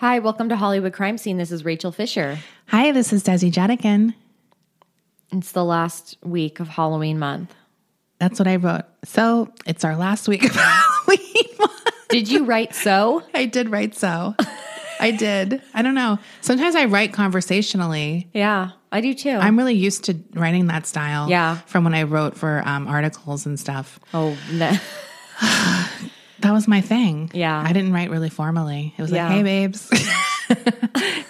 Hi, welcome to Hollywood Crime Scene. This is Rachel Fisher. Hi, this is Desi Jedeikin. It's the last week of Halloween month. That's what I wrote. So it's our last week of Halloween. Did you write so? I did write so. I did. I don't know. Sometimes I write conversationally. Yeah, I do too. I'm really used to writing that style. Yeah. From when I wrote for um, articles and stuff. oh, no. That was my thing. Yeah. I didn't write really formally. It was Yeah. like, hey, babes.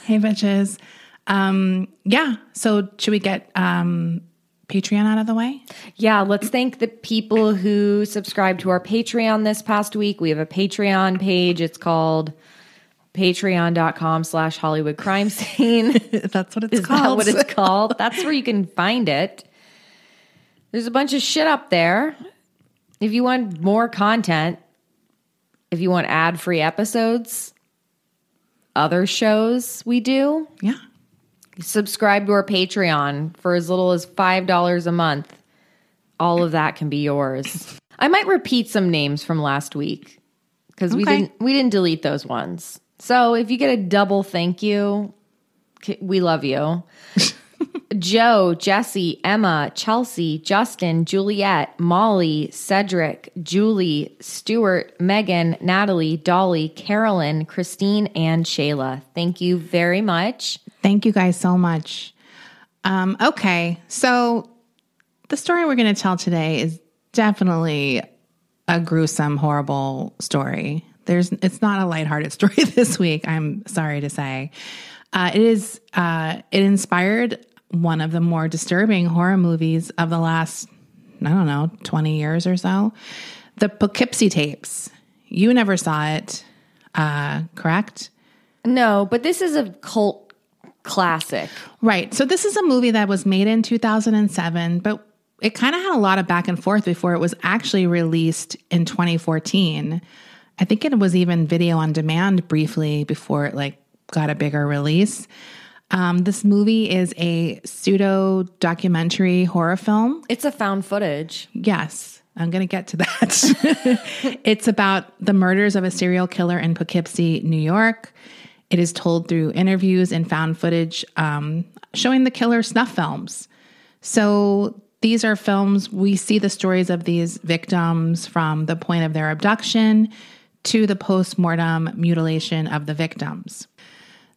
hey, bitches. Um, yeah. So should we get um, Patreon out of the way? yeah. Let's thank the people who subscribed to our Patreon this past week. We have a Patreon page. It's called patreon.com slash Hollywood Crime Scene. That's what it's Is called. what it's called? That's where you can find it. There's a bunch of shit up there. If you want more content, if you want ad free episodes, other shows we do, yeah. subscribe to our Patreon for as little as $5 a month. All of that can be yours. I might repeat some names from last week because we didn't we didn't delete those ones. So if you get a double thank you, we love you. Joe, Jesse, Emma, Chelsea, Justin, Juliet, Molly, Cedric, Julie, Stuart, Megan, Natalie, Dolly, Carolyn, Christine, and Shayla. Thank you very much. Thank you guys so much. Um, okay, so the story we're going to tell today is definitely a gruesome, horrible story. There's, it's not a lighthearted story this week. I'm sorry to say, uh, it is. Uh, it inspired one of the more disturbing horror movies of the last, I don't know, 20 years or so, the Poughkeepsie tapes. You never saw it, uh, correct? No, but this is a cult classic. Right. So this is a movie that was made in 2007, but it kind of had a lot of back and forth before it was actually released in 2014. I think it was even video on demand briefly before it like got a bigger release. Um, this movie is a pseudo documentary horror film. It's a found footage. Yes, I'm going to get to that. it's about the murders of a serial killer in Poughkeepsie, New York. It is told through interviews and found footage um, showing the killer snuff films. So these are films, we see the stories of these victims from the point of their abduction to the post mortem mutilation of the victims.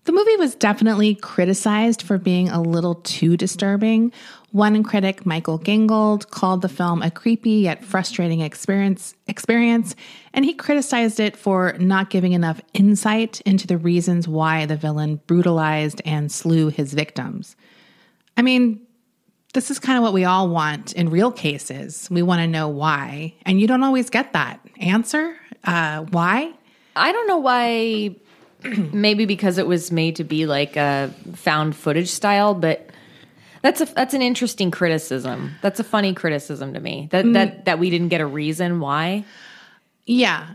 The movie was definitely criticized for being a little too disturbing. One critic, Michael Gingold, called the film a creepy yet frustrating experience, experience, and he criticized it for not giving enough insight into the reasons why the villain brutalized and slew his victims. I mean, this is kind of what we all want in real cases. We want to know why, and you don't always get that answer. Uh, why? I don't know why. Maybe because it was made to be like a found footage style, but that's a that's an interesting criticism. That's a funny criticism to me. That that that we didn't get a reason why. Yeah.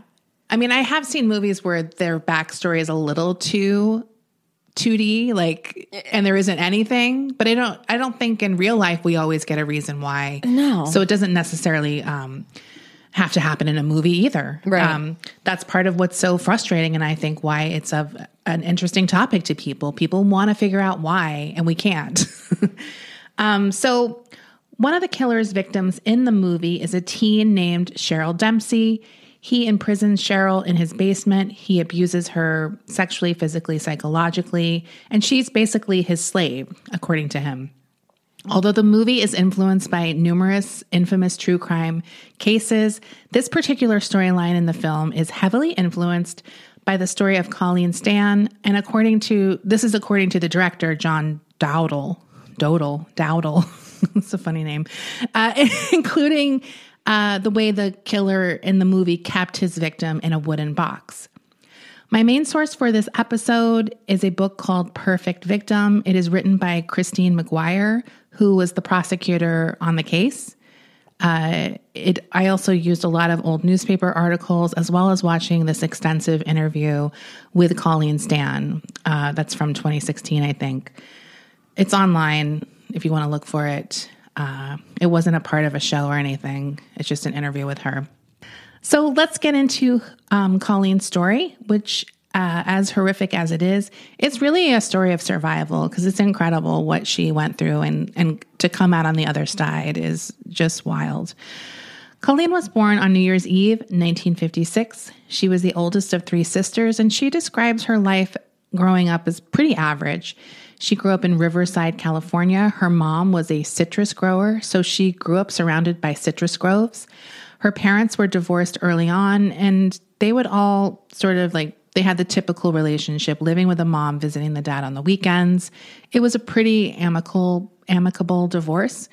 I mean, I have seen movies where their backstory is a little too 2D, like, and there isn't anything. But I don't, I don't think in real life we always get a reason why. No. So it doesn't necessarily um, have to happen in a movie either. Right. Um, that's part of what's so frustrating, and I think why it's of an interesting topic to people. People want to figure out why, and we can't. um, so. One of the killer's victims in the movie is a teen named Cheryl Dempsey. He imprisons Cheryl in his basement. He abuses her sexually, physically, psychologically, and she's basically his slave, according to him. Although the movie is influenced by numerous infamous true crime cases, this particular storyline in the film is heavily influenced by the story of Colleen Stan. And according to this is according to the director, John Dowdle. Dodal, Dowdle. it's a funny name, uh, including uh, the way the killer in the movie kept his victim in a wooden box. My main source for this episode is a book called Perfect Victim. It is written by Christine McGuire, who was the prosecutor on the case. Uh, it, I also used a lot of old newspaper articles as well as watching this extensive interview with Colleen Stan. Uh, that's from 2016, I think. It's online if you want to look for it. Uh, it wasn't a part of a show or anything, it's just an interview with her. So let's get into um, Colleen's story, which, uh, as horrific as it is, it's really a story of survival because it's incredible what she went through, and and to come out on the other side is just wild. Colleen was born on New Year's Eve, 1956. She was the oldest of three sisters, and she describes her life growing up as pretty average. She grew up in Riverside, California. Her mom was a citrus grower, so she grew up surrounded by citrus groves. Her parents were divorced early on, and they would all sort of like they had the typical relationship living with a mom, visiting the dad on the weekends. It was a pretty amicable, amicable divorce.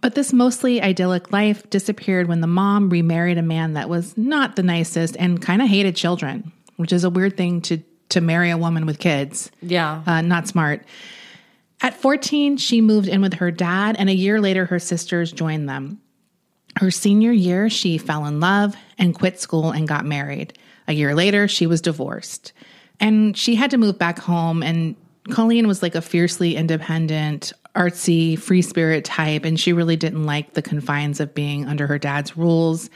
But this mostly idyllic life disappeared when the mom remarried a man that was not the nicest and kind of hated children, which is a weird thing to to marry a woman with kids. Yeah. Uh, not smart. At 14, she moved in with her dad, and a year later, her sisters joined them. Her senior year, she fell in love and quit school and got married. A year later, she was divorced. And she had to move back home. And Colleen was like a fiercely independent, artsy, free spirit type. And she really didn't like the confines of being under her dad's rules.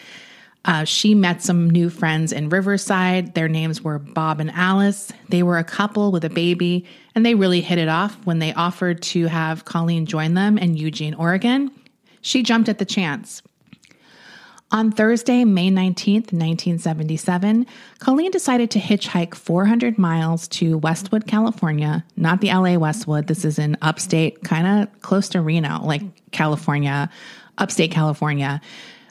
Uh, she met some new friends in Riverside. Their names were Bob and Alice. They were a couple with a baby, and they really hit it off when they offered to have Colleen join them in Eugene, Oregon. She jumped at the chance. On Thursday, May 19th, 1977, Colleen decided to hitchhike 400 miles to Westwood, California, not the LA Westwood. This is in upstate, kind of close to Reno, like California, upstate California.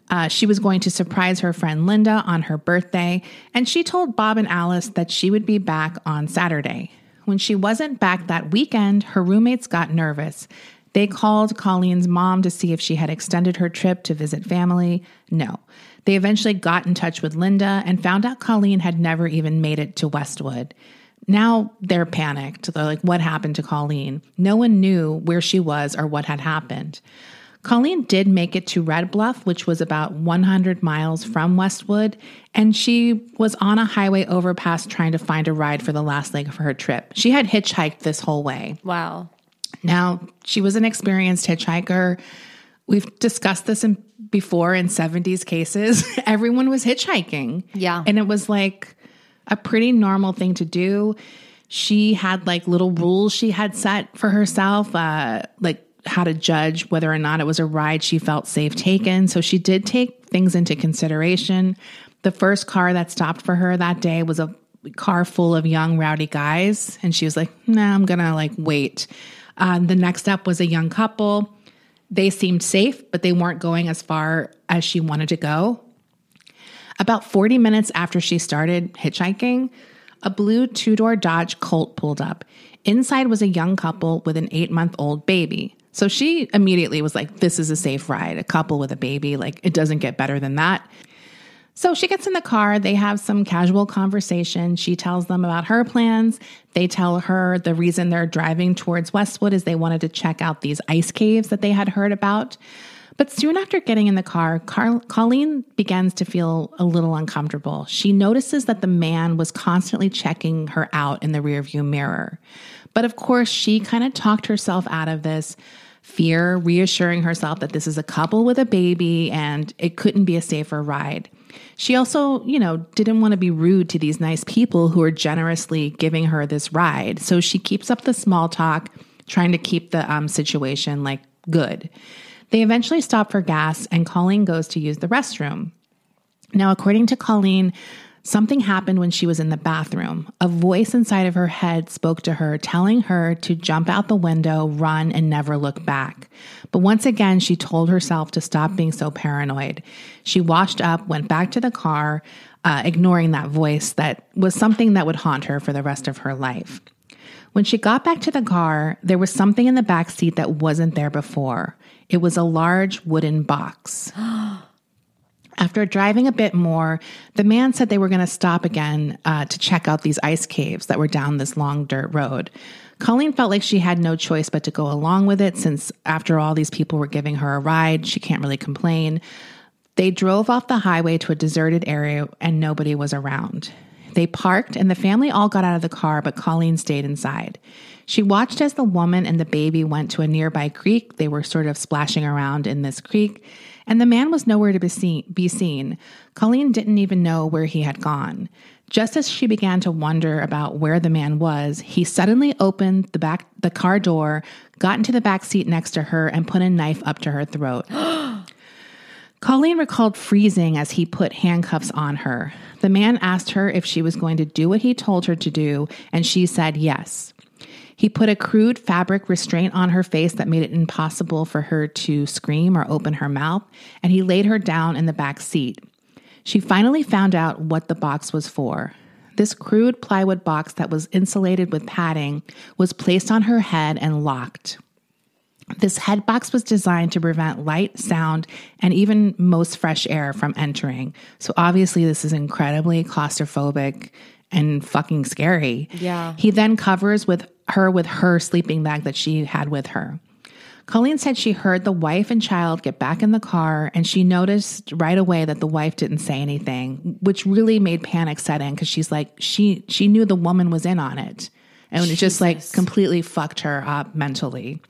Uh, she was going to surprise her friend Linda on her birthday, and she told Bob and Alice that she would be back on Saturday. When she wasn't back that weekend, her roommates got nervous. They called Colleen's mom to see if she had extended her trip to visit family. No. They eventually got in touch with Linda and found out Colleen had never even made it to Westwood. Now they're panicked. They're like, what happened to Colleen? No one knew where she was or what had happened. Colleen did make it to Red Bluff, which was about 100 miles from Westwood, and she was on a highway overpass trying to find a ride for the last leg of her trip. She had hitchhiked this whole way. Wow. Now, she was an experienced hitchhiker. We've discussed this in, before in 70s cases. Everyone was hitchhiking. Yeah. And it was like a pretty normal thing to do. She had like little rules she had set for herself, uh, like how to judge whether or not it was a ride she felt safe taken. So she did take things into consideration. The first car that stopped for her that day was a car full of young, rowdy guys. And she was like, nah, I'm going to like wait. Uh, the next up was a young couple. They seemed safe, but they weren't going as far as she wanted to go. About 40 minutes after she started hitchhiking, a blue two door Dodge Colt pulled up. Inside was a young couple with an eight month old baby. So she immediately was like, This is a safe ride. A couple with a baby, like, it doesn't get better than that. So she gets in the car. They have some casual conversation. She tells them about her plans. They tell her the reason they're driving towards Westwood is they wanted to check out these ice caves that they had heard about. But soon after getting in the car, Car- Colleen begins to feel a little uncomfortable. She notices that the man was constantly checking her out in the rearview mirror. But of course, she kind of talked herself out of this fear, reassuring herself that this is a couple with a baby and it couldn't be a safer ride. She also, you know, didn't want to be rude to these nice people who are generously giving her this ride. So she keeps up the small talk, trying to keep the um, situation like good. They eventually stop for gas, and Colleen goes to use the restroom. Now, according to Colleen, something happened when she was in the bathroom. A voice inside of her head spoke to her, telling her to jump out the window, run, and never look back. But once again, she told herself to stop being so paranoid. She washed up, went back to the car, uh, ignoring that voice that was something that would haunt her for the rest of her life. When she got back to the car, there was something in the back seat that wasn't there before. It was a large wooden box. After driving a bit more, the man said they were going to stop again uh, to check out these ice caves that were down this long dirt road. Colleen felt like she had no choice but to go along with it since, after all, these people were giving her a ride. She can't really complain. They drove off the highway to a deserted area and nobody was around. They parked and the family all got out of the car, but Colleen stayed inside. She watched as the woman and the baby went to a nearby creek. They were sort of splashing around in this creek and the man was nowhere to be seen, be seen. Colleen didn't even know where he had gone. Just as she began to wonder about where the man was, he suddenly opened the back the car door, got into the back seat next to her, and put a knife up to her throat. Colleen recalled freezing as he put handcuffs on her. The man asked her if she was going to do what he told her to do, and she said yes. He put a crude fabric restraint on her face that made it impossible for her to scream or open her mouth, and he laid her down in the back seat. She finally found out what the box was for. This crude plywood box that was insulated with padding was placed on her head and locked. This head box was designed to prevent light, sound, and even most fresh air from entering. So obviously, this is incredibly claustrophobic and fucking scary. Yeah. He then covers with her with her sleeping bag that she had with her. Colleen said she heard the wife and child get back in the car and she noticed right away that the wife didn't say anything, which really made panic set in because she's like she she knew the woman was in on it. And it just like completely fucked her up mentally.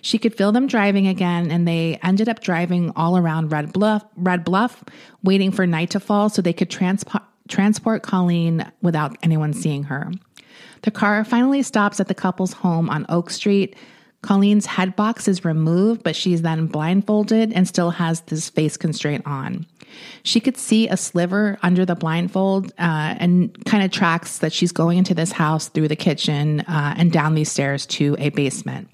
She could feel them driving again, and they ended up driving all around Red Bluff, Red Bluff, waiting for night to fall so they could transport transport Colleen without anyone seeing her. The car finally stops at the couple's home on Oak Street. Colleen's head box is removed, but she's then blindfolded and still has this face constraint on. She could see a sliver under the blindfold uh, and kind of tracks that she's going into this house through the kitchen uh, and down these stairs to a basement.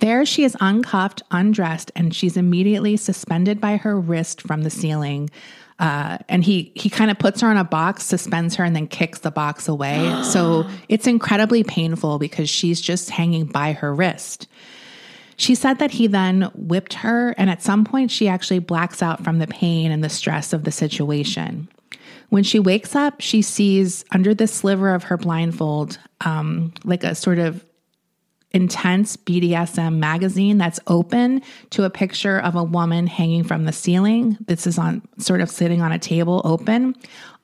There, she is uncuffed, undressed, and she's immediately suspended by her wrist from the ceiling. Uh, and he he kind of puts her on a box, suspends her, and then kicks the box away. so it's incredibly painful because she's just hanging by her wrist. She said that he then whipped her, and at some point, she actually blacks out from the pain and the stress of the situation. When she wakes up, she sees under the sliver of her blindfold, um, like a sort of intense BDSM magazine that's open to a picture of a woman hanging from the ceiling. This is on sort of sitting on a table open.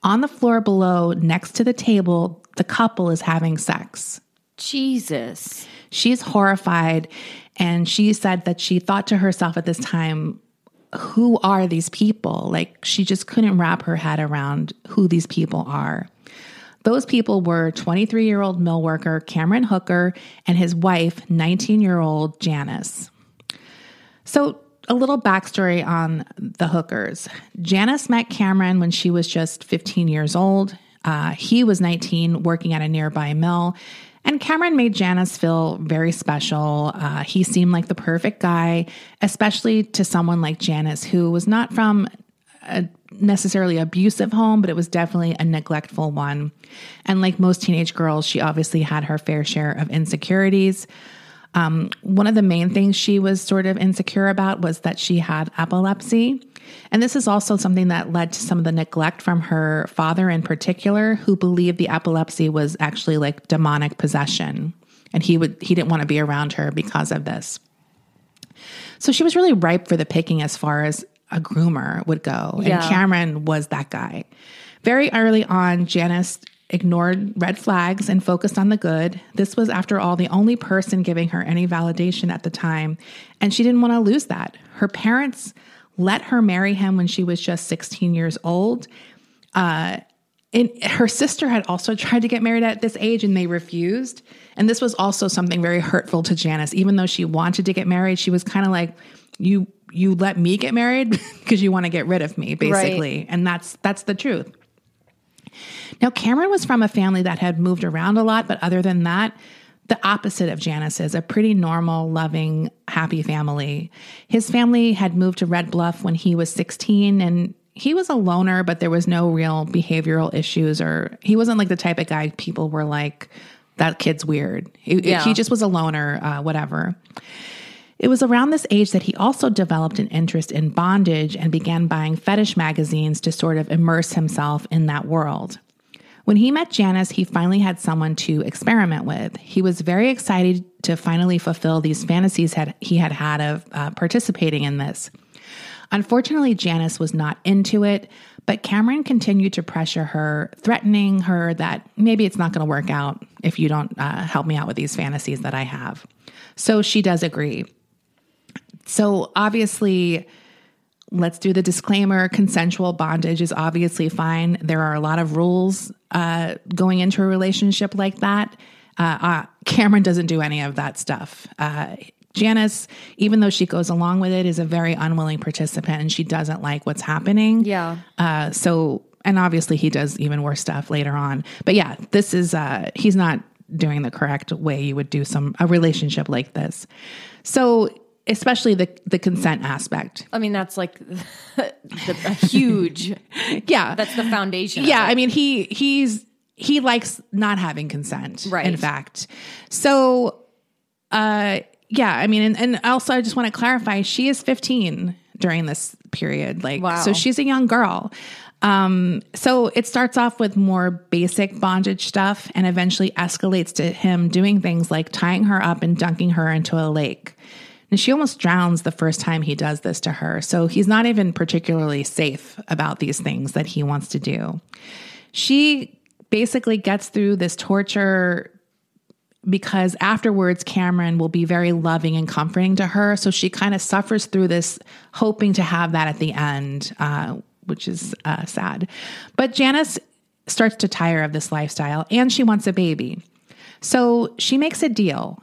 On the floor below, next to the table, the couple is having sex. Jesus. She's horrified. And she said that she thought to herself at this time, who are these people? Like she just couldn't wrap her head around who these people are. Those people were 23 year old mill worker Cameron Hooker and his wife, 19 year old Janice. So, a little backstory on the Hookers. Janice met Cameron when she was just 15 years old. Uh, he was 19, working at a nearby mill. And Cameron made Janice feel very special. Uh, he seemed like the perfect guy, especially to someone like Janice, who was not from a necessarily abusive home, but it was definitely a neglectful one. And like most teenage girls, she obviously had her fair share of insecurities. Um, one of the main things she was sort of insecure about was that she had epilepsy. And this is also something that led to some of the neglect from her father in particular, who believed the epilepsy was actually like demonic possession. And he would he didn't want to be around her because of this. So she was really ripe for the picking as far as a groomer would go. Yeah. And Cameron was that guy. Very early on, Janice ignored red flags and focused on the good. This was, after all, the only person giving her any validation at the time. And she didn't want to lose that. Her parents let her marry him when she was just 16 years old. Uh, and her sister had also tried to get married at this age and they refused. And this was also something very hurtful to Janice. Even though she wanted to get married, she was kind of like, you you let me get married because you want to get rid of me basically right. and that's that's the truth now cameron was from a family that had moved around a lot but other than that the opposite of janice's a pretty normal, loving, happy family. His family had moved to Red Bluff when he was 16 and he was a loner, but there was no real behavioral issues or he wasn't like the type of guy people were like, that kid's weird. He, yeah. he just was a loner, uh, whatever. It was around this age that he also developed an interest in bondage and began buying fetish magazines to sort of immerse himself in that world. When he met Janice, he finally had someone to experiment with. He was very excited to finally fulfill these fantasies had, he had had of uh, participating in this. Unfortunately, Janice was not into it, but Cameron continued to pressure her, threatening her that maybe it's not going to work out if you don't uh, help me out with these fantasies that I have. So she does agree. So obviously, let's do the disclaimer consensual bondage is obviously fine. There are a lot of rules uh, going into a relationship like that. Uh, uh, Cameron doesn't do any of that stuff. Uh, Janice, even though she goes along with it, is a very unwilling participant and she doesn't like what's happening. Yeah. Uh, so, and obviously he does even worse stuff later on. But yeah, this is, uh, he's not doing the correct way you would do some, a relationship like this. So, especially the the consent aspect. I mean, that's like the, a huge. yeah, that's the foundation. Yeah, I mean he he's he likes not having consent. Right. In fact, so uh, yeah, I mean, and, and also I just want to clarify, she is 15 during this period. Like, Wow. so she's a young girl. Um, so it starts off with more basic bondage stuff and eventually escalates to him doing things like tying her up and dunking her into a lake. And she almost drowns the first time he does this to her. So he's not even particularly safe about these things that he wants to do. She basically gets through this torture because afterwards Cameron will be very loving and comforting to her. So she kind of suffers through this, hoping to have that at the end, uh, which is uh, sad. But Janice starts to tire of this lifestyle and she wants a baby. So she makes a deal.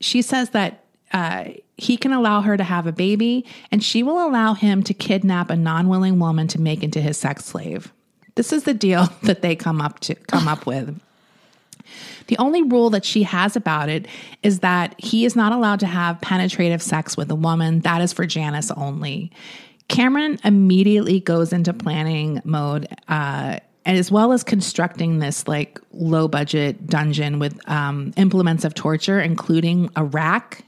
She says that uh, he can allow her to have a baby and she will allow him to kidnap a non-willing woman to make into his sex slave. This is the deal that they come up to come up with. The only rule that she has about it is that he is not allowed to have penetrative sex with a woman. That is for Janice only. Cameron immediately goes into planning mode, uh, as well as constructing this like low budget dungeon with um, implements of torture, including a rack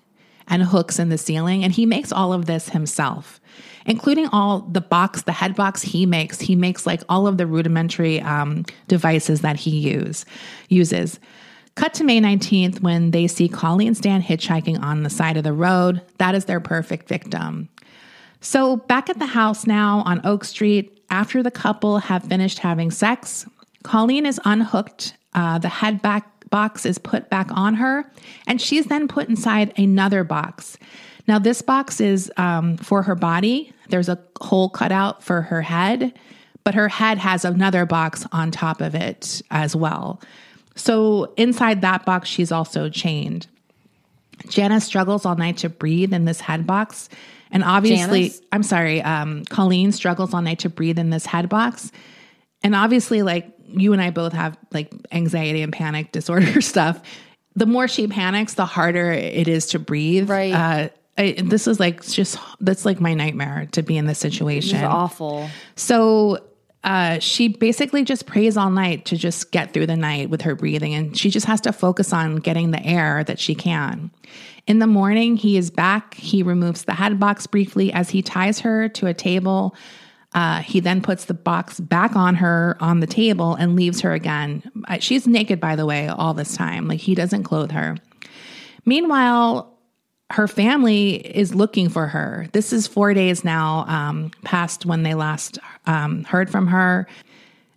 and hooks in the ceiling. And he makes all of this himself, including all the box, the head box he makes. He makes like all of the rudimentary um, devices that he use uses. Cut to May 19th when they see Colleen and Stan hitchhiking on the side of the road. That is their perfect victim. So, back at the house now on Oak Street, after the couple have finished having sex, Colleen is unhooked. Uh, the head back box is put back on her, and she's then put inside another box. Now, this box is um, for her body. There's a hole cut out for her head, but her head has another box on top of it as well. So, inside that box, she's also chained. Janice struggles all night to breathe in this head box. And obviously, Janice? I'm sorry, um, Colleen struggles all night to breathe in this head box. And obviously, like you and I both have like anxiety and panic disorder stuff. The more she panics, the harder it is to breathe. Right. Uh, I, this is like just that's like my nightmare to be in this situation. It's awful. So uh, she basically just prays all night to just get through the night with her breathing, and she just has to focus on getting the air that she can. In the morning, he is back. He removes the head box briefly as he ties her to a table. Uh, he then puts the box back on her on the table and leaves her again. She's naked, by the way, all this time. Like he doesn't clothe her. Meanwhile, her family is looking for her. This is four days now um, past when they last um, heard from her.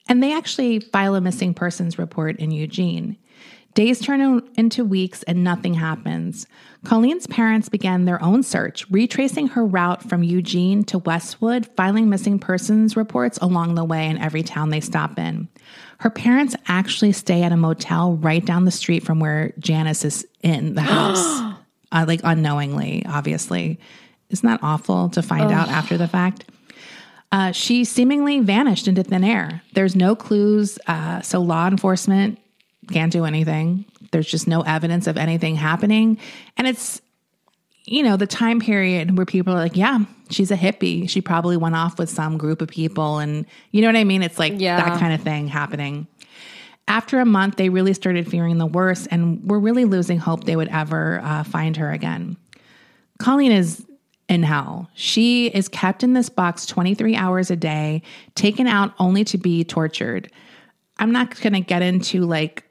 And they actually file a missing persons report in Eugene. Days turn into weeks and nothing happens. Colleen's parents began their own search, retracing her route from Eugene to Westwood, filing missing persons reports along the way in every town they stop in. Her parents actually stay at a motel right down the street from where Janice is in the house uh, like unknowingly, obviously. Isn't that awful to find out after the fact? Uh, she seemingly vanished into thin air. There's no clues, uh, so law enforcement can't do anything. There's just no evidence of anything happening. And it's, you know, the time period where people are like, yeah, she's a hippie. She probably went off with some group of people. And you know what I mean? It's like Yeah. that kind of thing happening. After a month, they really started fearing the worst and were really losing hope they would ever uh, find her again. Colleen is in hell. She is kept in this box 23 hours a day, taken out only to be tortured. I'm not going to get into like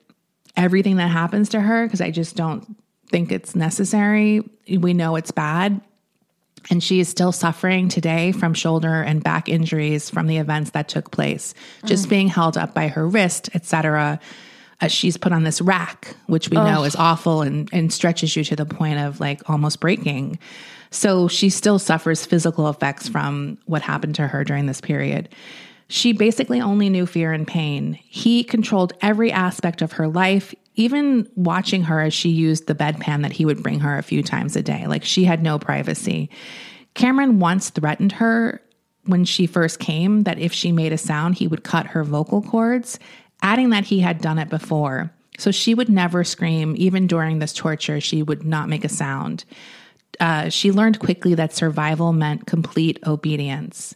everything that happens to her because I just don't think it's necessary. We know it's bad. And she is still suffering today from shoulder and back injuries from the events that took place, just mm. being held up by her wrist, etc. As she's put on this rack, which we know is awful and, and stretches you to the point of like almost breaking. So she still suffers physical effects from what happened to her during this period. She basically only knew fear and pain. He controlled every aspect of her life, even watching her as she used the bedpan that he would bring her a few times a day. Like she had no privacy. Cameron once threatened her when she first came that if she made a sound, he would cut her vocal cords, adding that he had done it before. So she would never scream. Even during this torture, she would not make a sound. Uh, she learned quickly that survival meant complete obedience.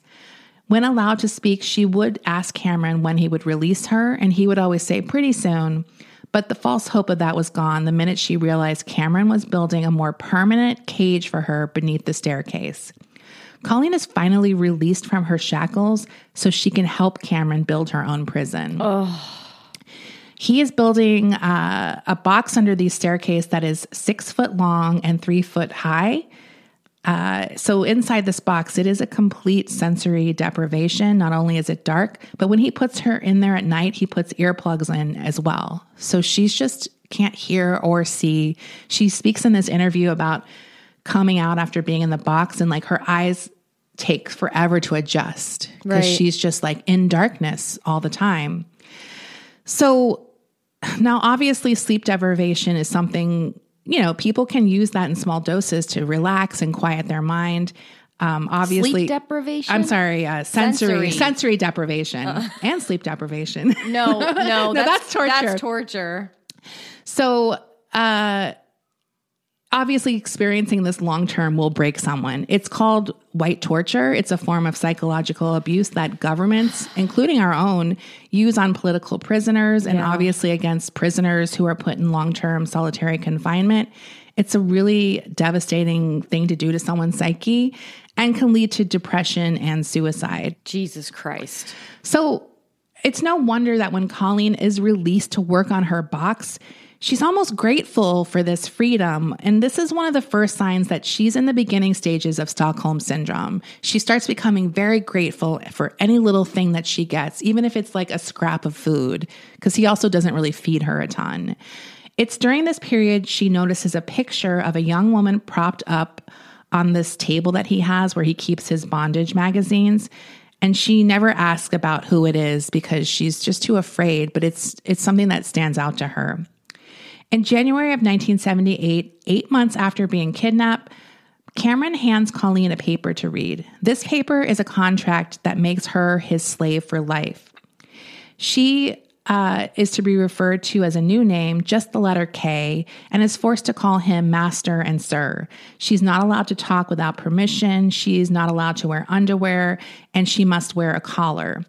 When allowed to speak, she would ask Cameron when he would release her, and he would always say, pretty soon. But the false hope of that was gone the minute she realized Cameron was building a more permanent cage for her beneath the staircase. Colleen is finally released from her shackles so she can help Cameron build her own prison. Oh. He is building uh, a box under the staircase that is six foot long and three foot high. Uh, so inside this box, it is a complete sensory deprivation. Not only is it dark, but when he puts her in there at night, he puts earplugs in as well. So she's just can't hear or see. She speaks in this interview about coming out after being in the box and like her eyes take forever to adjust because right. she's just like in darkness all the time. So now, obviously, sleep deprivation is something, you know, people can use that in small doses to relax and quiet their mind. Um, obviously, sleep deprivation. I'm sorry, uh, sensory, sensory, sensory deprivation uh. and sleep deprivation. No, no, no, that's, that's, torture. That's torture. So, uh, obviously experiencing this long term will break someone. It's called white torture. It's a form of psychological abuse that governments, including our own, use on political prisoners and yeah. obviously against prisoners who are put in long term solitary confinement. It's a really devastating thing to do to someone's psyche and can lead to depression and suicide. Jesus Christ. So it's no wonder that when Colleen is released to work on her box, She's almost grateful for this freedom. And this is one of the first signs that she's in the beginning stages of Stockholm syndrome. She starts becoming very grateful for any little thing that she gets, even if it's like a scrap of food, because he also doesn't really feed her a ton. It's during this period she notices a picture of a young woman propped up on this table that he has where he keeps his bondage magazines and she never asks about who it is because she's just too afraid but it's it's something that stands out to her in January of 1978, eight months after being kidnapped, Cameron hands Colleen a paper to read. This paper is a contract that makes her his slave for life. She uh, is to be referred to as a new name, just the letter K, and is forced to call him master and sir. She's not allowed to talk without permission. She's not allowed to wear underwear, and she must wear a collar.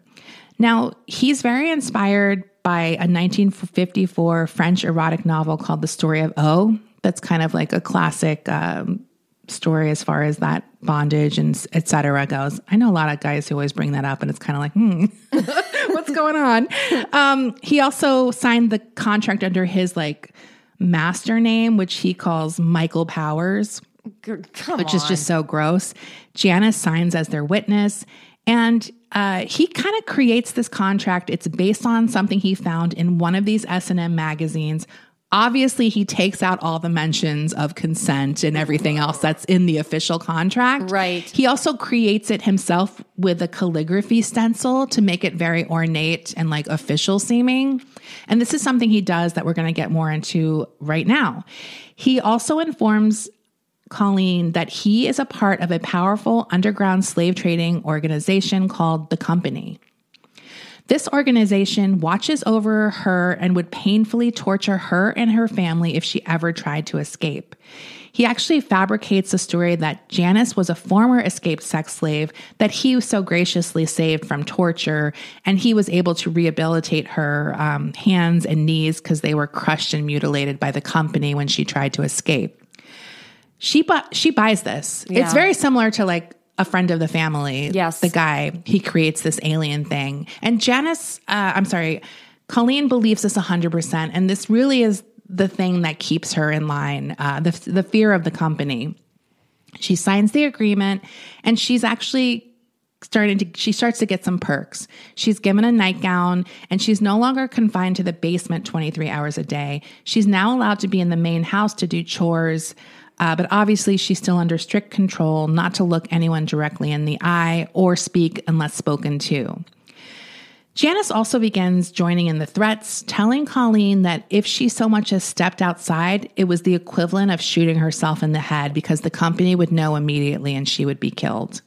Now, he's very inspired by a 1954 French erotic novel called The Story of O. That's kind of like a classic um, story as far as that bondage and etc. goes. I know a lot of guys who always bring that up, and it's kind of like, hmm, what's going on? Um, he also signed the contract under his like master name, which he calls Michael Powers. Come which on. is just so gross. Janice signs as their witness, and uh, he kind of creates this contract. It's based on something he found in one of these S&M magazines. Obviously, he takes out all the mentions of consent and everything else that's in the official contract. Right. He also creates it himself with a calligraphy stencil to make it very ornate and like official seeming. And this is something he does that we're going to get more into right now. He also informs Colleen that he is a part of a powerful underground slave trading organization called The Company. This organization watches over her and would painfully torture her and her family if she ever tried to escape. He actually fabricates a story that Janice was a former escaped sex slave that he so graciously saved from torture, and he was able to rehabilitate her um, hands and knees because they were crushed and mutilated by the company when she tried to escape. She bu- she buys this. Yeah. It's very similar to like a friend of the family. Yes. the guy he creates this alien thing, and Janice. Uh, I'm sorry, Colleen believes this 100, percent and this really is the thing that keeps her in line. Uh, the the fear of the company. She signs the agreement, and she's actually starting to she starts to get some perks. She's given a nightgown and she's no longer confined to the basement 23 hours a day. She's now allowed to be in the main house to do chores. Uh, but obviously, she's still under strict control not to look anyone directly in the eye or speak unless spoken to. Janice also begins joining in the threats, telling Colleen that if she so much as stepped outside, it was the equivalent of shooting herself in the head because the company would know immediately and she would be killed.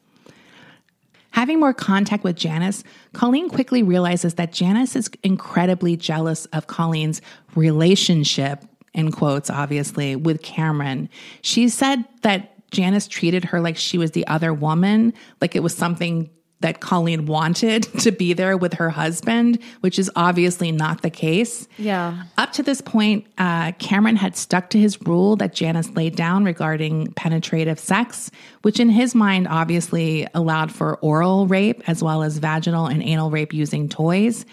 Having more contact with Janice, Colleen quickly realizes that Janice is incredibly jealous of Colleen's relationship, in quotes, obviously, with Cameron. She said that Janice treated her like she was the other woman, like it was something that Colleen wanted to be there with her husband, which is obviously not the case. Yeah. Up to this point, uh, Cameron had stuck to his rule that Janice laid down regarding penetrative sex, which in his mind obviously allowed for oral rape as well as vaginal and anal rape using toys.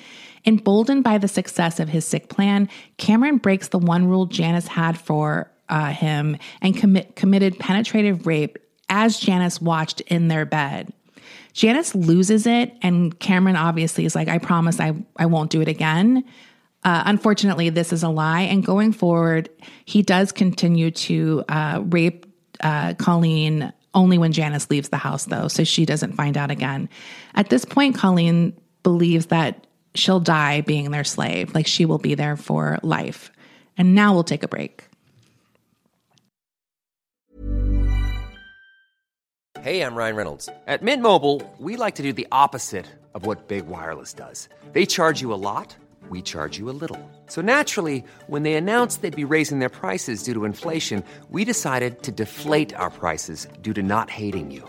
Emboldened by the success of his sick plan, Cameron breaks the one rule Janice had for uh, him and commit, committed penetrative rape as Janice watched in their bed. Janice loses it, and Cameron obviously is like, I promise I, I won't do it again. Uh, unfortunately, this is a lie. And going forward, he does continue to uh, rape uh, Colleen only when Janice leaves the house, though, so she doesn't find out again. At this point, Colleen believes that she'll die being their slave, like she will be there for life. And now we'll take a break. Hey, I'm Ryan Reynolds. At Mint Mobile, we like to do the opposite of what Big Wireless does. They charge you a lot, we charge you a little. So naturally, when they announced they'd be raising their prices due to inflation, we decided to deflate our prices due to not hating you.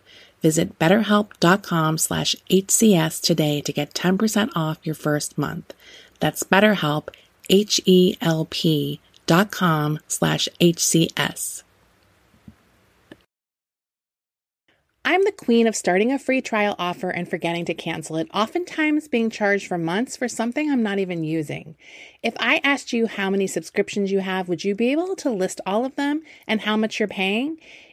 Visit betterhelp.com slash HCS today to get 10% off your first month. That's betterhelp, H-E-L-P dot com slash HCS. I'm the queen of starting a free trial offer and forgetting to cancel it, oftentimes being charged for months for something I'm not even using. If I asked you how many subscriptions you have, would you be able to list all of them and how much you're paying?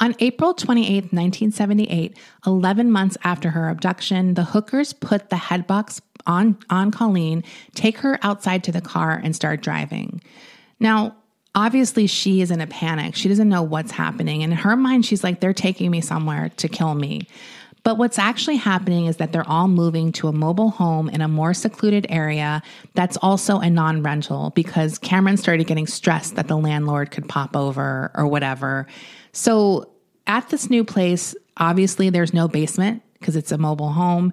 On April 28, 1978, 11 months after her abduction, the hookers put the headbox on, on Colleen, take her outside to the car, and start driving. Now, obviously, she is in a panic. She doesn't know what's happening. And in her mind, she's like, they're taking me somewhere to kill me. But what's actually happening is that they're all moving to a mobile home in a more secluded area that's also a non rental because Cameron started getting stressed that the landlord could pop over or whatever. So at this new place, obviously there's no basement because it's a mobile home.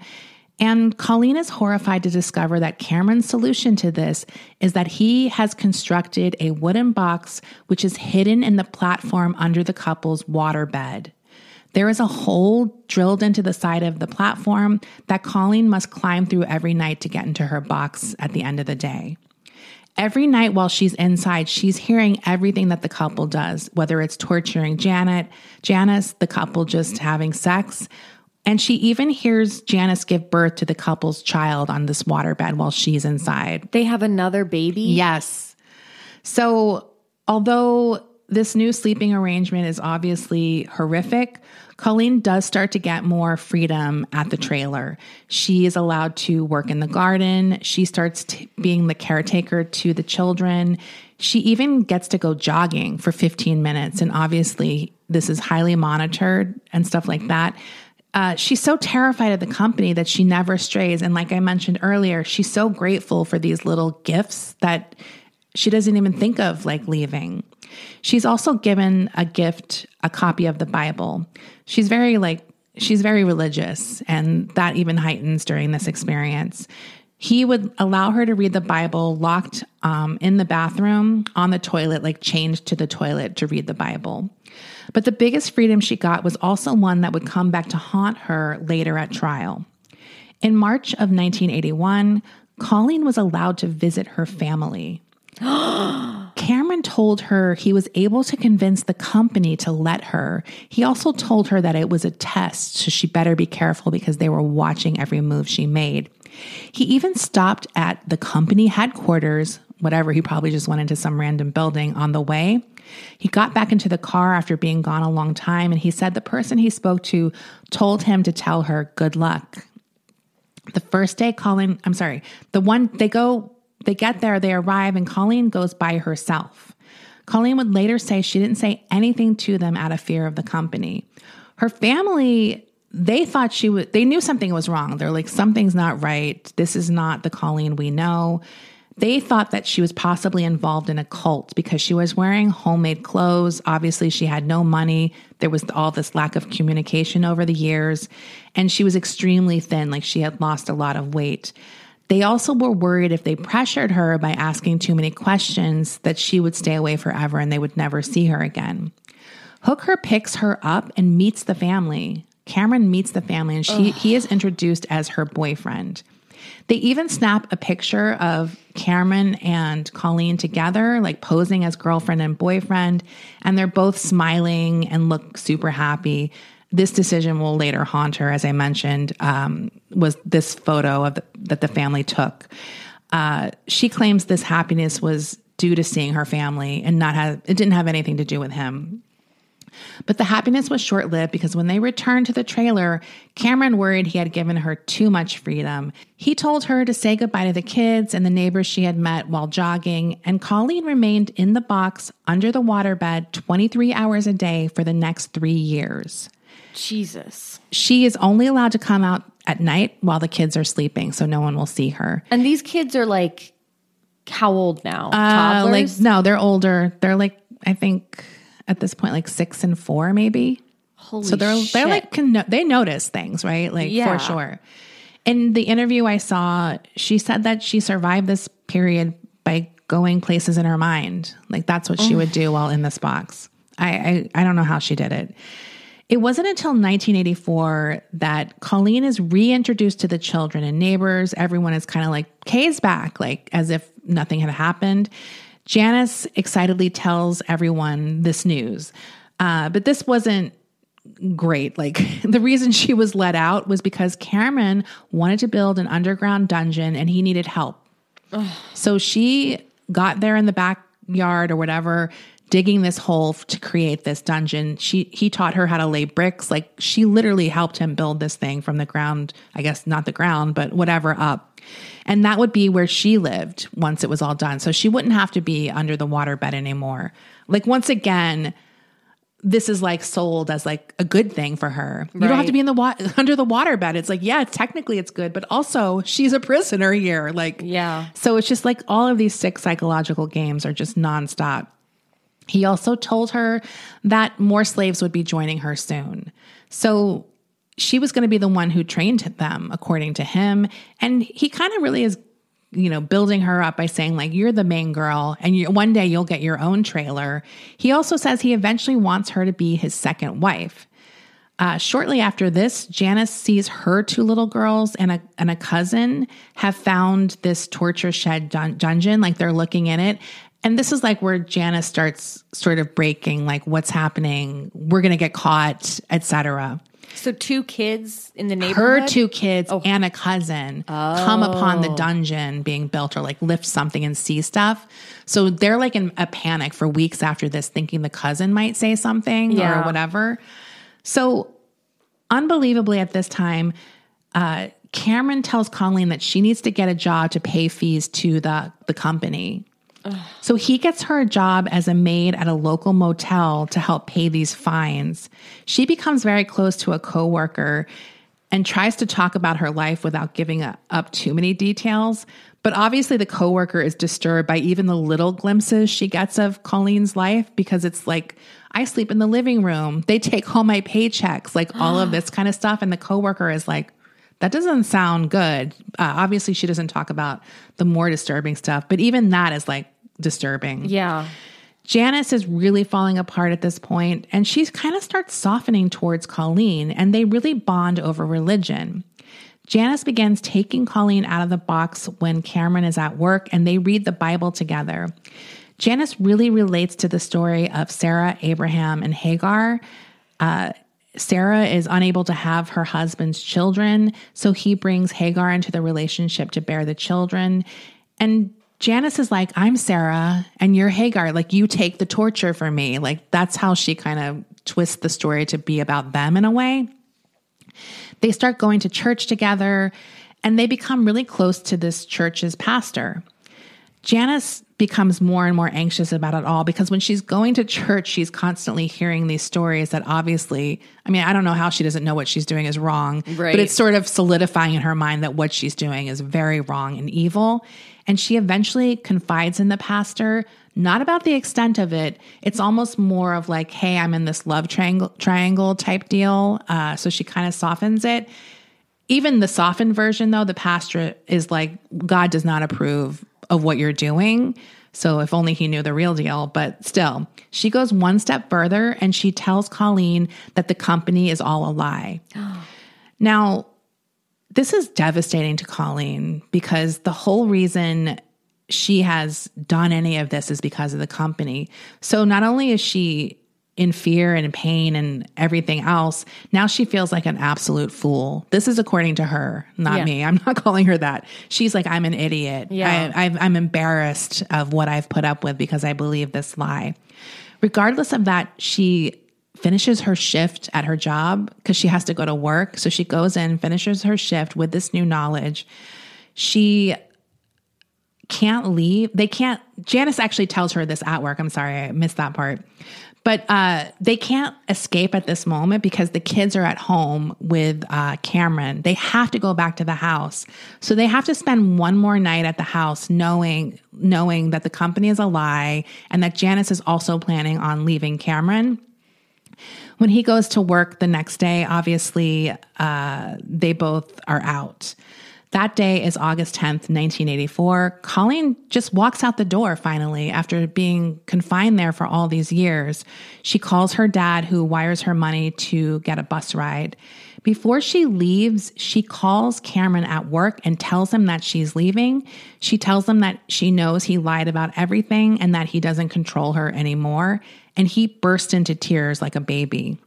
And Colleen is horrified to discover that Cameron's solution to this is that he has constructed a wooden box which is hidden in the platform under the couple's waterbed. There is a hole drilled into the side of the platform that Colleen must climb through every night to get into her box at the end of the day. Every night while she's inside, she's hearing everything that the couple does, whether it's torturing Janet, Janice, the couple just having sex. And she even hears Janice give birth to the couple's child on this waterbed while she's inside. They have another baby? Yes. So, although this new sleeping arrangement is obviously horrific, Colleen does start to get more freedom at the trailer. She is allowed to work in the garden. She starts t- being the caretaker to the children. She even gets to go jogging for 15 minutes. And obviously, this is highly monitored and stuff like that. Uh, she's so terrified of the company that she never strays. And like I mentioned earlier, she's so grateful for these little gifts that she doesn't even think of like leaving. She's also given a gift, a copy of the Bible. She's very like she's very religious and that even heightens during this experience. He would allow her to read the Bible locked um, in the bathroom on the toilet, like chained to the toilet to read the Bible. But the biggest freedom she got was also one that would come back to haunt her later at trial. In March of 1981, Colleen was allowed to visit her family. Cameron told her he was able to convince the company to let her. He also told her that it was a test, so she better be careful because they were watching every move she made. He even stopped at the company headquarters, whatever, he probably just went into some random building on the way. He got back into the car after being gone a long time, and he said the person he spoke to told him to tell her good luck. The first day, Colin, I'm sorry, the one they go they get there, they arrive, and Colleen goes by herself. Colleen would later say she didn't say anything to them out of fear of the company. Her family, they thought she would, they knew something was wrong. They're like, something's not right. This is not the Colleen we know. They thought that she was possibly involved in a cult because she was wearing homemade clothes. Obviously, she had no money. There was all this lack of communication over the years. And she was extremely thin, like she had lost a lot of weight. They also were worried if they pressured her by asking too many questions that she would stay away forever and they would never see her again. Hooker picks her up and meets the family. Cameron meets the family and she he is introduced as her boyfriend. They even snap a picture of Cameron and Colleen together, like posing as girlfriend and boyfriend, and they're both smiling and look super happy this decision will later haunt her, as I mentioned, um, was this photo of the, that the family took. Uh, she claims this happiness was due to seeing her family and not have it didn't have anything to do with him. But the happiness was short lived because when they returned to the trailer, Cameron worried he had given her too much freedom. He told her to say goodbye to the kids and the neighbors she had met while jogging, and Colleen remained in the box under the waterbed 23 hours a day for the next three years. Jesus. She is only allowed to come out at night while the kids are sleeping, so no one will see her. And these kids are like, how old now? Uh, like Toddlers? no, they're older. They're like I think at this point like six and four maybe. Holy so they're shit. they're like can no- they notice things right like Yeah. for sure. In the interview I saw, she said that she survived this period by going places in her mind. Like that's what she would do while in this box. I, I I don't know how she did it. It wasn't until 1984 that Colleen is reintroduced to the children and neighbors. Everyone is kind of like, Kay's back, like as if nothing had happened. Janice excitedly tells everyone this news. Uh, but this wasn't great. Like the reason she was let out was because Cameron wanted to build an underground dungeon and he needed help. So she got there in the backyard or whatever, digging this hole to create this dungeon. She he taught her how to lay bricks. Like she literally helped him build this thing from the ground, I guess not the ground, but whatever up. And that would be where she lived once it was all done. So she wouldn't have to be under the waterbed anymore. Like once again, this is like sold as like a good thing for her. You don't have to be in the wa- under the waterbed. It's like, yeah, technically it's good, but also she's a prisoner here. Like, Yeah. So it's just like all of these sick psychological games are just nonstop. He also told her that more slaves would be joining her soon. So she was going to be the one who trained them, according to him. And he kind of really is, you know, building her up by saying, like, you're the main girl and you, one day you'll get your own trailer. He also says he eventually wants her to be his second wife. Uh, shortly after this, Janice sees her two little girls and a and a cousin have found this torture shed dun- dungeon. Like they're looking in it, and this is like where Janice starts sort of breaking. Like, what's happening? We're gonna get caught, etc. So two kids in the neighborhood. Her two kids and a cousin come upon the dungeon being built or like lift something and see stuff. So they're like in a panic for weeks after this, thinking the cousin might say something Yeah. or whatever. So, unbelievably, at this time, uh, Cameron tells Colleen that she needs to get a job to pay fees to the, the company. So he gets her a job as a maid at a local motel to help pay these fines. She becomes very close to a coworker and tries to talk about her life without giving up, too many details. But obviously, the coworker is disturbed by even the little glimpses she gets of Colleen's life because it's like, I sleep in the living room. They take all my paychecks, like all of this kind of stuff. And the coworker is like, that doesn't sound good. Uh, obviously, she doesn't talk about the more disturbing stuff, but even that is like disturbing. Yeah. Janice is really falling apart at this point, and she kind of starts softening towards Colleen, and they really bond over religion. Janice begins taking Colleen out of the box when Cameron is at work, and they read the Bible together. Janice really relates to the story of Sarah, Abraham, and Hagar. Uh, Sarah is unable to have her husband's children, so he brings Hagar into the relationship to bear the children. And Janice is like, I'm Sarah and you're Hagar. Like, you take the torture for me. Like, that's how she kind of twists the story to be about them in a way. They start going to church together and they become really close to this church's pastor. Janice becomes more and more anxious about it all because when she's going to church, she's constantly hearing these stories that obviously, I mean, I don't know how she doesn't know what she's doing is wrong, Right. but it's sort of solidifying in her mind that what she's doing is very wrong and evil. And she eventually confides in the pastor, not about the extent of it. It's almost more of like, hey, I'm in this love triangle, triangle type deal. Uh, so she kind of softens it even the softened version though the pastor is like god does not approve of what you're doing so if only he knew the real deal but still she goes one step further and she tells colleen that the company is all a lie now this is devastating to colleen because the whole reason she has done any of this is because of the company so not only is she in fear and pain and everything else. Now she feels like an absolute fool. This is according to her, not Yeah. me. I'm not calling her that. She's like, I'm an idiot. Yeah. I, I've, I'm embarrassed of what I've put up with because I believe this lie. Regardless of that, she finishes her shift at her job because she has to go to work. So she goes in, finishes her shift with this new knowledge. She can't leave. They can't. Janice actually tells her this at work. I'm sorry, I missed that part. But uh, they can't escape at this moment because the kids are at home with uh, Cameron. They have to go back to the house, so they have to spend one more night at the house, knowing knowing that the company is a lie and that Janice is also planning on leaving Cameron. When he goes to work the next day, obviously uh, they both are out. That day is August 10th, 1984. Colleen just walks out the door finally after being confined there for all these years. She calls her dad, who wires her money to get a bus ride. Before she leaves, she calls Cameron at work and tells him that she's leaving. She tells him that she knows he lied about everything and that he doesn't control her anymore. And he bursts into tears like a baby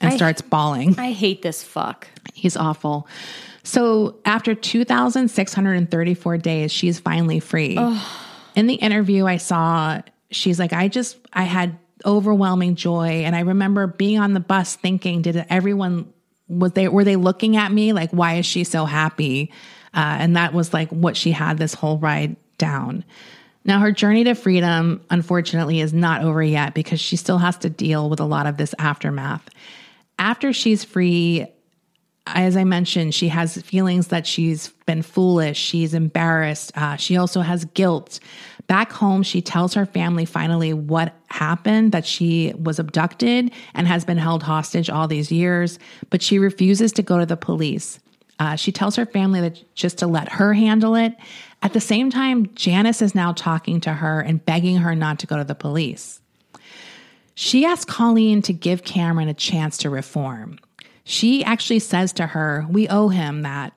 and I- starts bawling. I hate this fuck. He's awful. So after 2,634 days, she's finally free. In the interview I saw, she's like, I just, I had overwhelming joy. And I remember being on the bus thinking, did everyone, was they, were they looking at me? Like, why is she so happy? Uh, and that was like what she had this whole ride down. Now, her journey to freedom, unfortunately, is not over yet because she still has to deal with a lot of this aftermath. After she's free, as I mentioned, she has feelings that she's been foolish, she's embarrassed, uh, she also has guilt. Back home, she tells her family finally what happened that she was abducted and has been held hostage all these years, but she refuses to go to the police. Uh, she tells her family that just to let her handle it. At the same time, Janice is now talking to her and begging her not to go to the police. She asks Colleen to give Cameron a chance to reform. She actually says to her, "We owe him that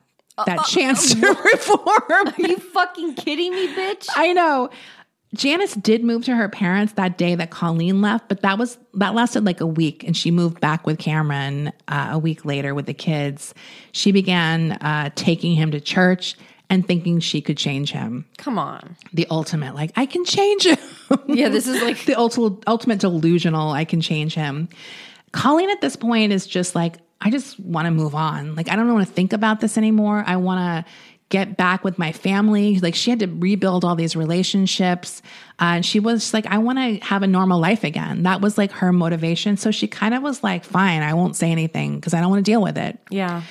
that chance to reform." Are you fucking kidding me, bitch? I know. Janice did move to her parents that day that Colleen left, but that was that lasted like a week, and she moved back with Cameron uh, a week later with the kids. She began uh, taking him to church and thinking she could change him. Come on. The ultimate, like I can change him. Yeah, this is like the ultimate, ultimate delusional. I can change him. Colleen at this point is just like, I just want to move on. Like I don't want to think about this anymore. I want to get back with my family. Like she had to rebuild all these relationships. Uh, and she was like, I want to have a normal life again. That was like her motivation. So she kind of was like, fine, I won't say anything because I don't want to deal with it. yeah.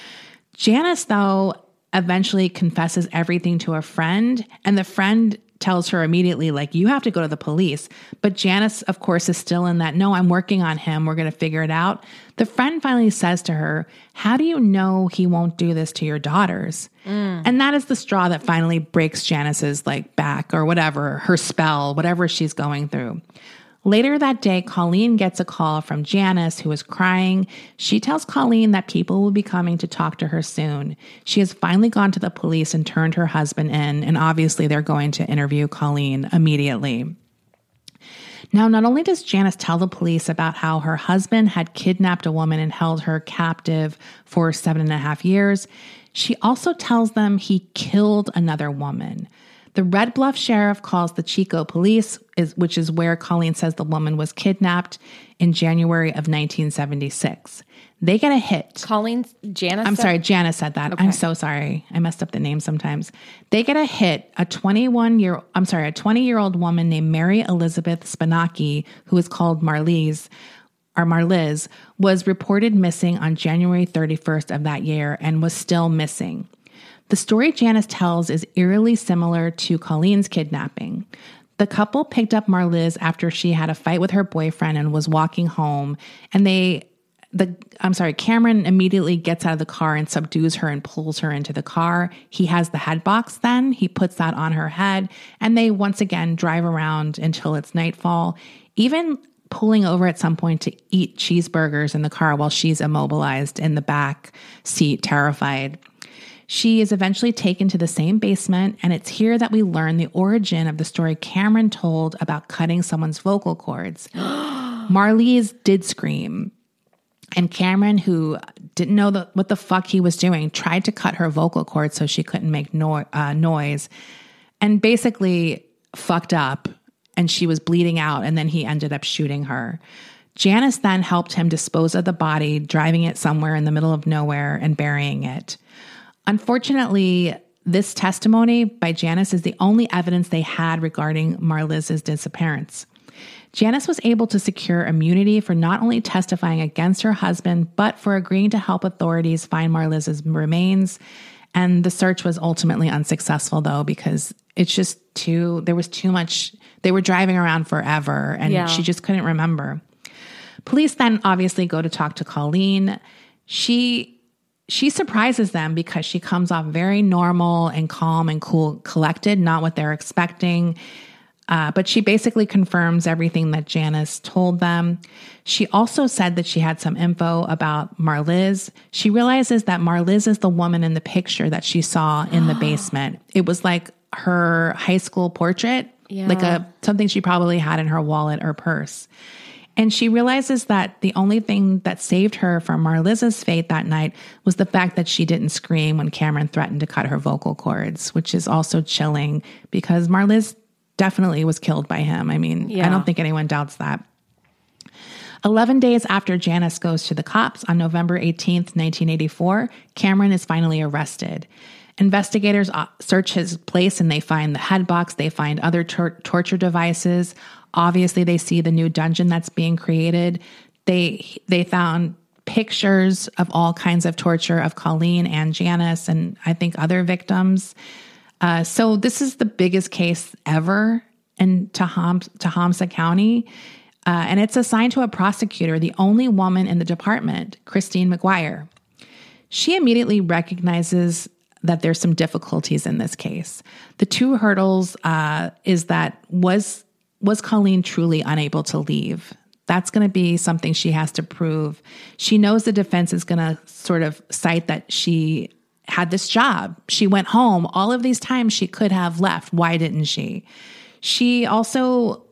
Janice, though, eventually confesses everything to a friend, and the friend tells her immediately, like, you have to go to the police. But Janice, of course, is still in that, no, I'm working on him. We're going to figure it out. The friend finally says to her, How do you know he won't do this to your daughters? Mm. And that is the straw that finally breaks Janice's like back or whatever, her spell, whatever she's going through. Later that day, Colleen gets a call from Janice, who is crying. She tells Colleen that people will be coming to talk to her soon. She has finally gone to the police and turned her husband in, and obviously they're going to interview Colleen immediately. Now, not only does Janice tell the police about how her husband had kidnapped a woman and held her captive for seven and a half years, she also tells them he killed another woman. The Red Bluff sheriff calls the Chico police, is, which is where Colleen says the woman was kidnapped in January of 1976. They get a hit. Colleen Janice. I'm said- sorry, Janice said that. I'm so sorry. I messed up the name sometimes. They get a hit. A 21 year, I'm sorry, a 20 year old woman named Mary Elizabeth Spannhake, who is called Marlies, or Marliz, was reported missing on January 31st of that year and was still missing. The story Janice tells is eerily similar to Colleen's kidnapping. The couple picked up Marliz after she had a fight with her boyfriend and was walking home, and they the I'm sorry, Cameron immediately gets out of the car and subdues her and pulls her into the car. He has the head box then, he puts that on her head, and they once again drive around until it's nightfall, even pulling over at some point to eat cheeseburgers in the car while she's immobilized in the back seat, terrified. She is eventually taken to the same basement, and it's here that we learn the origin of the story Cameron told about cutting someone's vocal cords. Marlies did scream. And Cameron, who didn't know the, what the fuck he was doing, tried to cut her vocal cords so she couldn't make no, uh, noise and basically fucked up. And she was bleeding out. And then he ended up shooting her. Janice then helped him dispose of the body, driving it somewhere in the middle of nowhere and burying it. Unfortunately, this testimony by Janice is the only evidence they had regarding Marliz's disappearance. Janice was able to secure immunity for not only testifying against her husband, but for agreeing to help authorities find Marliz's remains. And the search was ultimately unsuccessful, though, because it's just too, there was too much, they were driving around forever and Yeah. she just couldn't remember. Police then obviously go to talk to Colleen. She she surprises them because she comes off very normal and calm and cool, collected, not what they're expecting. Uh, but she basically confirms everything that Janice told them. She also said that she had some info about Marliz. She realizes that Marliz is the woman in the picture that she saw in the basement. It was like her high school portrait, like a something she probably had in her wallet or purse. And she realizes that the only thing that saved her from Marliz's fate that night was the fact that she didn't scream when Cameron threatened to cut her vocal cords, which is also chilling because Marliz definitely was killed by him. I mean, I don't think anyone doubts that. 11 days after Janice goes to the cops on November 18th, 1984, Cameron is finally arrested. Investigators uh, search his place and they find the head box, they find other tor- torture devices. Obviously, they see the new dungeon that's being created. They they found pictures of all kinds of torture of Colleen and Janice and I think other victims. Uh, so this is the biggest case ever in Taham- Tehama County. Uh, and it's assigned to a prosecutor, the only woman in the department, Christine McGuire. She immediately recognizes that there's some difficulties in this case. The two hurdles uh, is that was was Colleen truly unable to leave? That's going to be something she has to prove. She knows the defense is going to sort of cite that she had this job. She went home. All of these times she could have left. Why didn't she? She also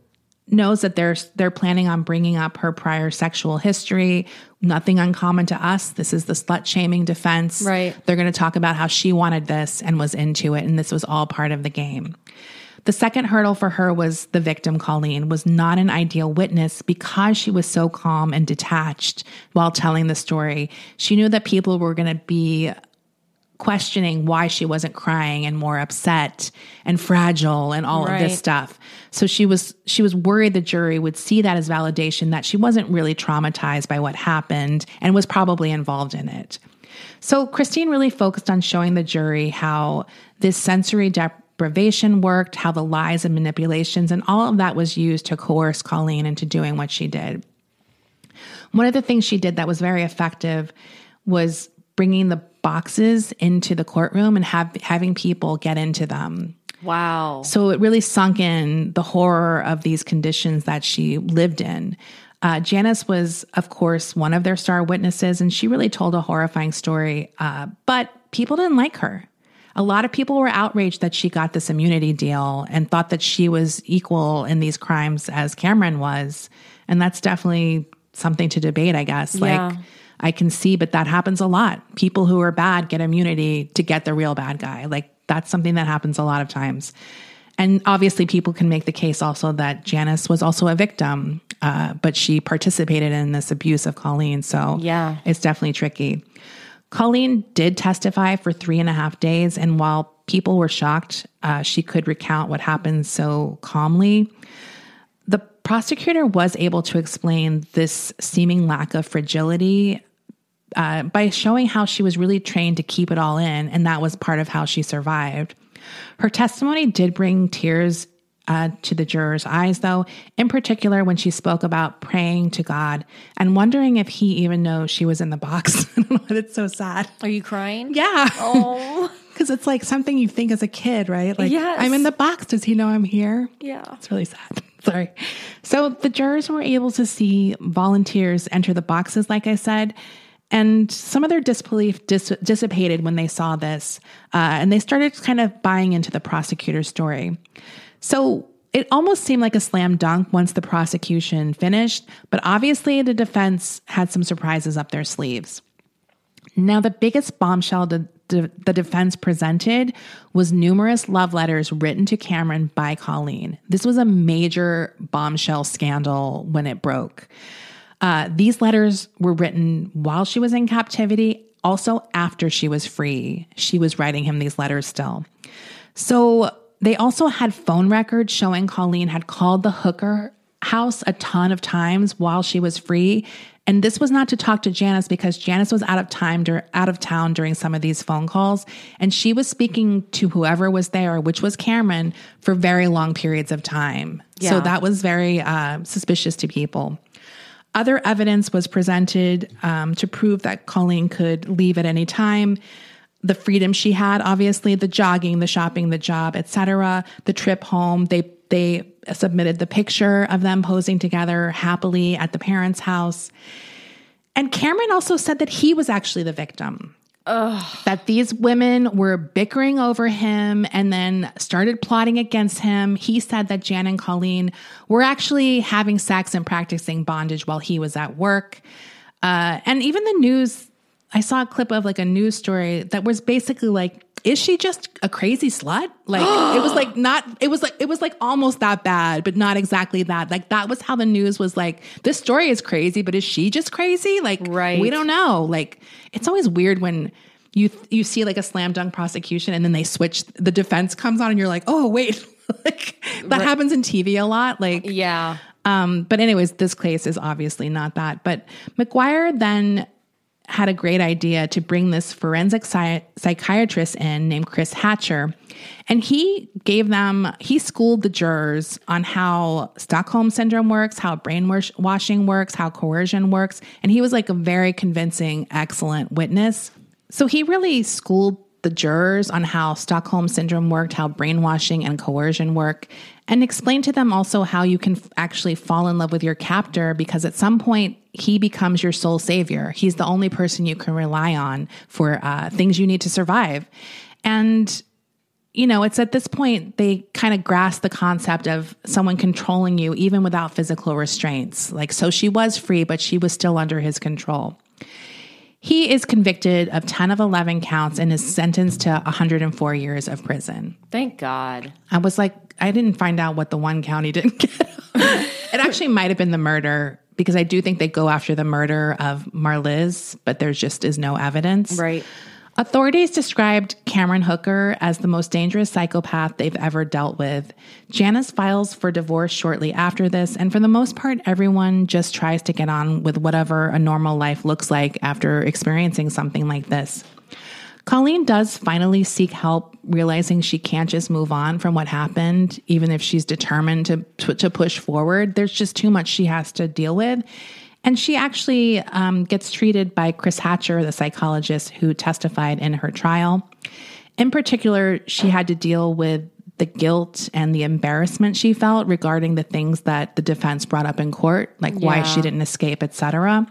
knows that they're they're planning on bringing up her prior sexual history. Nothing uncommon to us. This is the slut shaming defense. Right. They're going to talk about how she wanted this and was into it, and this was all part of the game. The second hurdle for her was the victim, Colleen, was not an ideal witness because she was so calm and detached while telling the story. She knew that people were going to be questioning why she wasn't crying and more upset and fragile and all of this stuff. So she was she was worried the jury would see that as validation that she wasn't really traumatized by what happened and was probably involved in it. So Christine really focused on showing the jury how this sensory deprivation worked, how the lies and manipulations and all of that was used to coerce Colleen into doing what she did. One of the things she did that was very effective was bringing the boxes into the courtroom and have, having people get into them. Wow. So it really sunk in the horror of these conditions that she lived in. Uh, Janice was, of course, one of their star witnesses, and she really told a horrifying story. Uh, but people didn't like her. A lot of people were outraged that she got this immunity deal and thought that she was equal in these crimes as Cameron was. And that's definitely something to debate, I guess. Yeah. Like, I can see, but that happens a lot. People who are bad get immunity to get the real bad guy. Like that's something that happens a lot of times. And obviously, people can make the case also that Janice was also a victim, uh, but she participated in this abuse of Colleen. So Yeah. it's definitely tricky. Colleen did testify for three and a half days, and while people were shocked, uh, she could recount what happened so calmly. The prosecutor was able to explain this seeming lack of fragility uh, by showing how she was really trained to keep it all in, and that was part of how she survived. Her testimony did bring tears uh, to the jurors' eyes, though, in particular when she spoke about praying to God and wondering if he even knows she was in the box. It's so sad. Are you crying? Yeah. Oh. Because it's like something you think as a kid, right? Like, Yes. I'm in the box. Does he know I'm here? Yeah. It's really sad. Sorry. So the jurors were able to see volunteers enter the boxes, like I said, and some of their disbelief dis- dissipated when they saw this, uh, and they started kind of buying into the prosecutor's story. So it almost seemed like a slam dunk once the prosecution finished, but obviously the defense had some surprises up their sleeves. Now, the biggest bombshell the, the, the defense presented was numerous love letters written to Cameron by Colleen. This was a major bombshell scandal when it broke. Uh, these letters were written while she was in captivity, also after she was free. She was writing him these letters still. So they also had phone records showing Colleen had called the hooker house a ton of times while she was free. And this was not to talk to Janice because Janice was out of time dur- out of town during some of these phone calls and she was speaking to whoever was there, which was Cameron for very long periods of time. So that was very uh, suspicious to people. other evidence was presented um, to prove that Colleen could leave at any time. The freedom she had, obviously, the jogging, the shopping, the job, etc., the trip home. They they submitted the picture of them posing together happily at the parents' house. And Cameron also said that he was actually the victim. Ugh. That these women were bickering over him and then started plotting against him. He said that Jan and Colleen were actually having sex and practicing bondage while he was at work. Uh, and even the news, I saw a clip of like a news story that was basically like, is she just a crazy slut? Like it was like not it was like it was like almost that bad, but not exactly that. Like that was how the news was like, this story is crazy, but is she just crazy? Like Right. we don't know. Like it's always weird when you you see like a slam dunk prosecution and then they switch the defense comes on and you're like, "Oh, wait." like that happens in TV a lot. Like Yeah. um, but anyways, this case is obviously not that. But McGuire then had a great idea to bring this forensic psy- psychiatrist in named Chris Hatcher. And he gave them, he schooled the jurors on how Stockholm syndrome works, how brainwashing works, how coercion works. And he was like a very convincing, excellent witness. So he really schooled the jurors on how Stockholm syndrome worked, how brainwashing and coercion work, and explain to them also how you can f- actually fall in love with your captor because at some point he becomes your sole savior. He's the only person you can rely on for uh, things you need to survive. And you know, it's at this point they kind of grasp the concept of someone controlling you even without physical restraints. Like, so she was free, but she was still under his control. He is convicted of 10 of 11 counts and is sentenced to 104 years of prison. Thank God. I was like, I didn't find out what the one county didn't get. it actually might have been the murder because I do think they go after the murder of Marliz, but there just is no evidence. Right. Authorities described Cameron Hooker as the most dangerous psychopath they've ever dealt with. Janice files for divorce shortly after this, and for the most part, everyone just tries to get on with whatever a normal life looks like after experiencing something like this. Colleen does finally seek help, realizing she can't just move on from what happened, even if she's determined to, to push forward. There's just too much she has to deal with. And she actually um, gets treated by Chris Hatcher, the psychologist who testified in her trial. In particular, she had to deal with the guilt and the embarrassment she felt regarding the things that the defense brought up in court, like why she didn't escape, etc.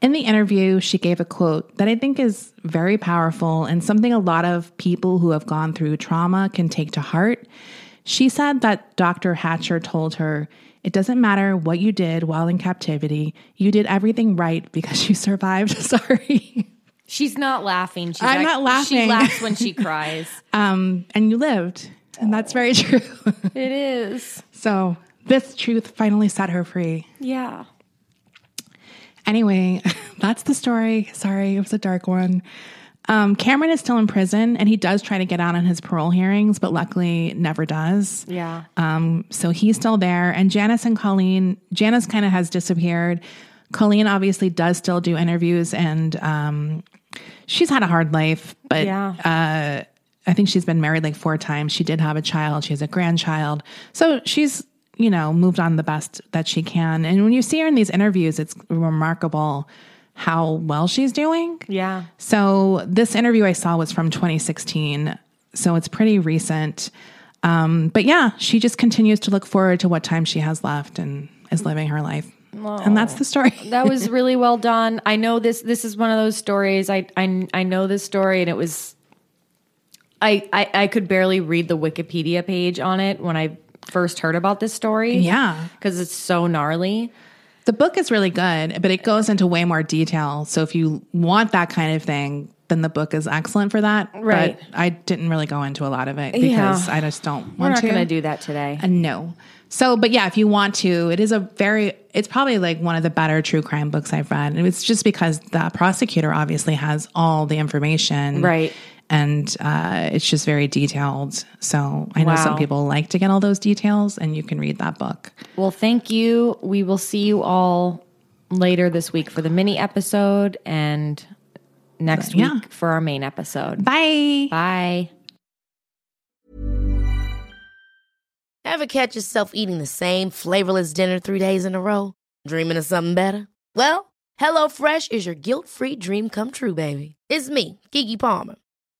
In the interview, she gave a quote that I think is very powerful and something a lot of people who have gone through trauma can take to heart. She said that Dr. Hatcher told her, It doesn't matter what you did while in captivity, you did everything right because you survived. Sorry. She's not laughing. She's I'm act- not laughing. She laughs when she cries. Um, and you lived. And that's very true. it is. so this truth finally set her free. Yeah. Anyway, that's the story. Sorry, it was a dark one. Um, Cameron is still in prison and he does try to get out on his parole hearings, but luckily never does. Yeah. Um, so he's still there. And Janice and Colleen, Janice kind of has disappeared. Colleen obviously does still do interviews and um, she's had a hard life, but Yeah. uh, I think she's been married like four times. She did have a child, she has a grandchild. So she's, you know, moved on the best that she can. And when you see her in these interviews, it's remarkable how well she's doing. yeah. So this interview I saw was from 2016. So it's pretty recent. Um, but yeah, she just continues to look forward to what time she has left and is living her life. And that's the story. That was really well done. I know this this is one of those stories. I I, I know this story and it was I, I I could barely read the Wikipedia page on it when I first heard about this story. Yeah. Because it's so gnarly. The book is really good, but it goes into way more detail. So if you want that kind of thing, then the book is excellent for that. Right. But I didn't really go into a lot of it because I just don't We're want not to. going to do that today. Uh, no. So, but yeah, if you want to, it is a very, it's probably like one of the better true crime books I've read. And it's just because the prosecutor obviously has all the information. Right. And uh, it's just very detailed. So I know some people like to get all those details, and you can read that book. Well, thank you. We will see you all later this week for the mini episode and next week for our main episode. Bye. Bye. Ever catch yourself eating the same flavorless dinner three days in a row? Dreaming of something better? Well, HelloFresh is your guilt free dream come true, baby. It's me, Keke Palmer.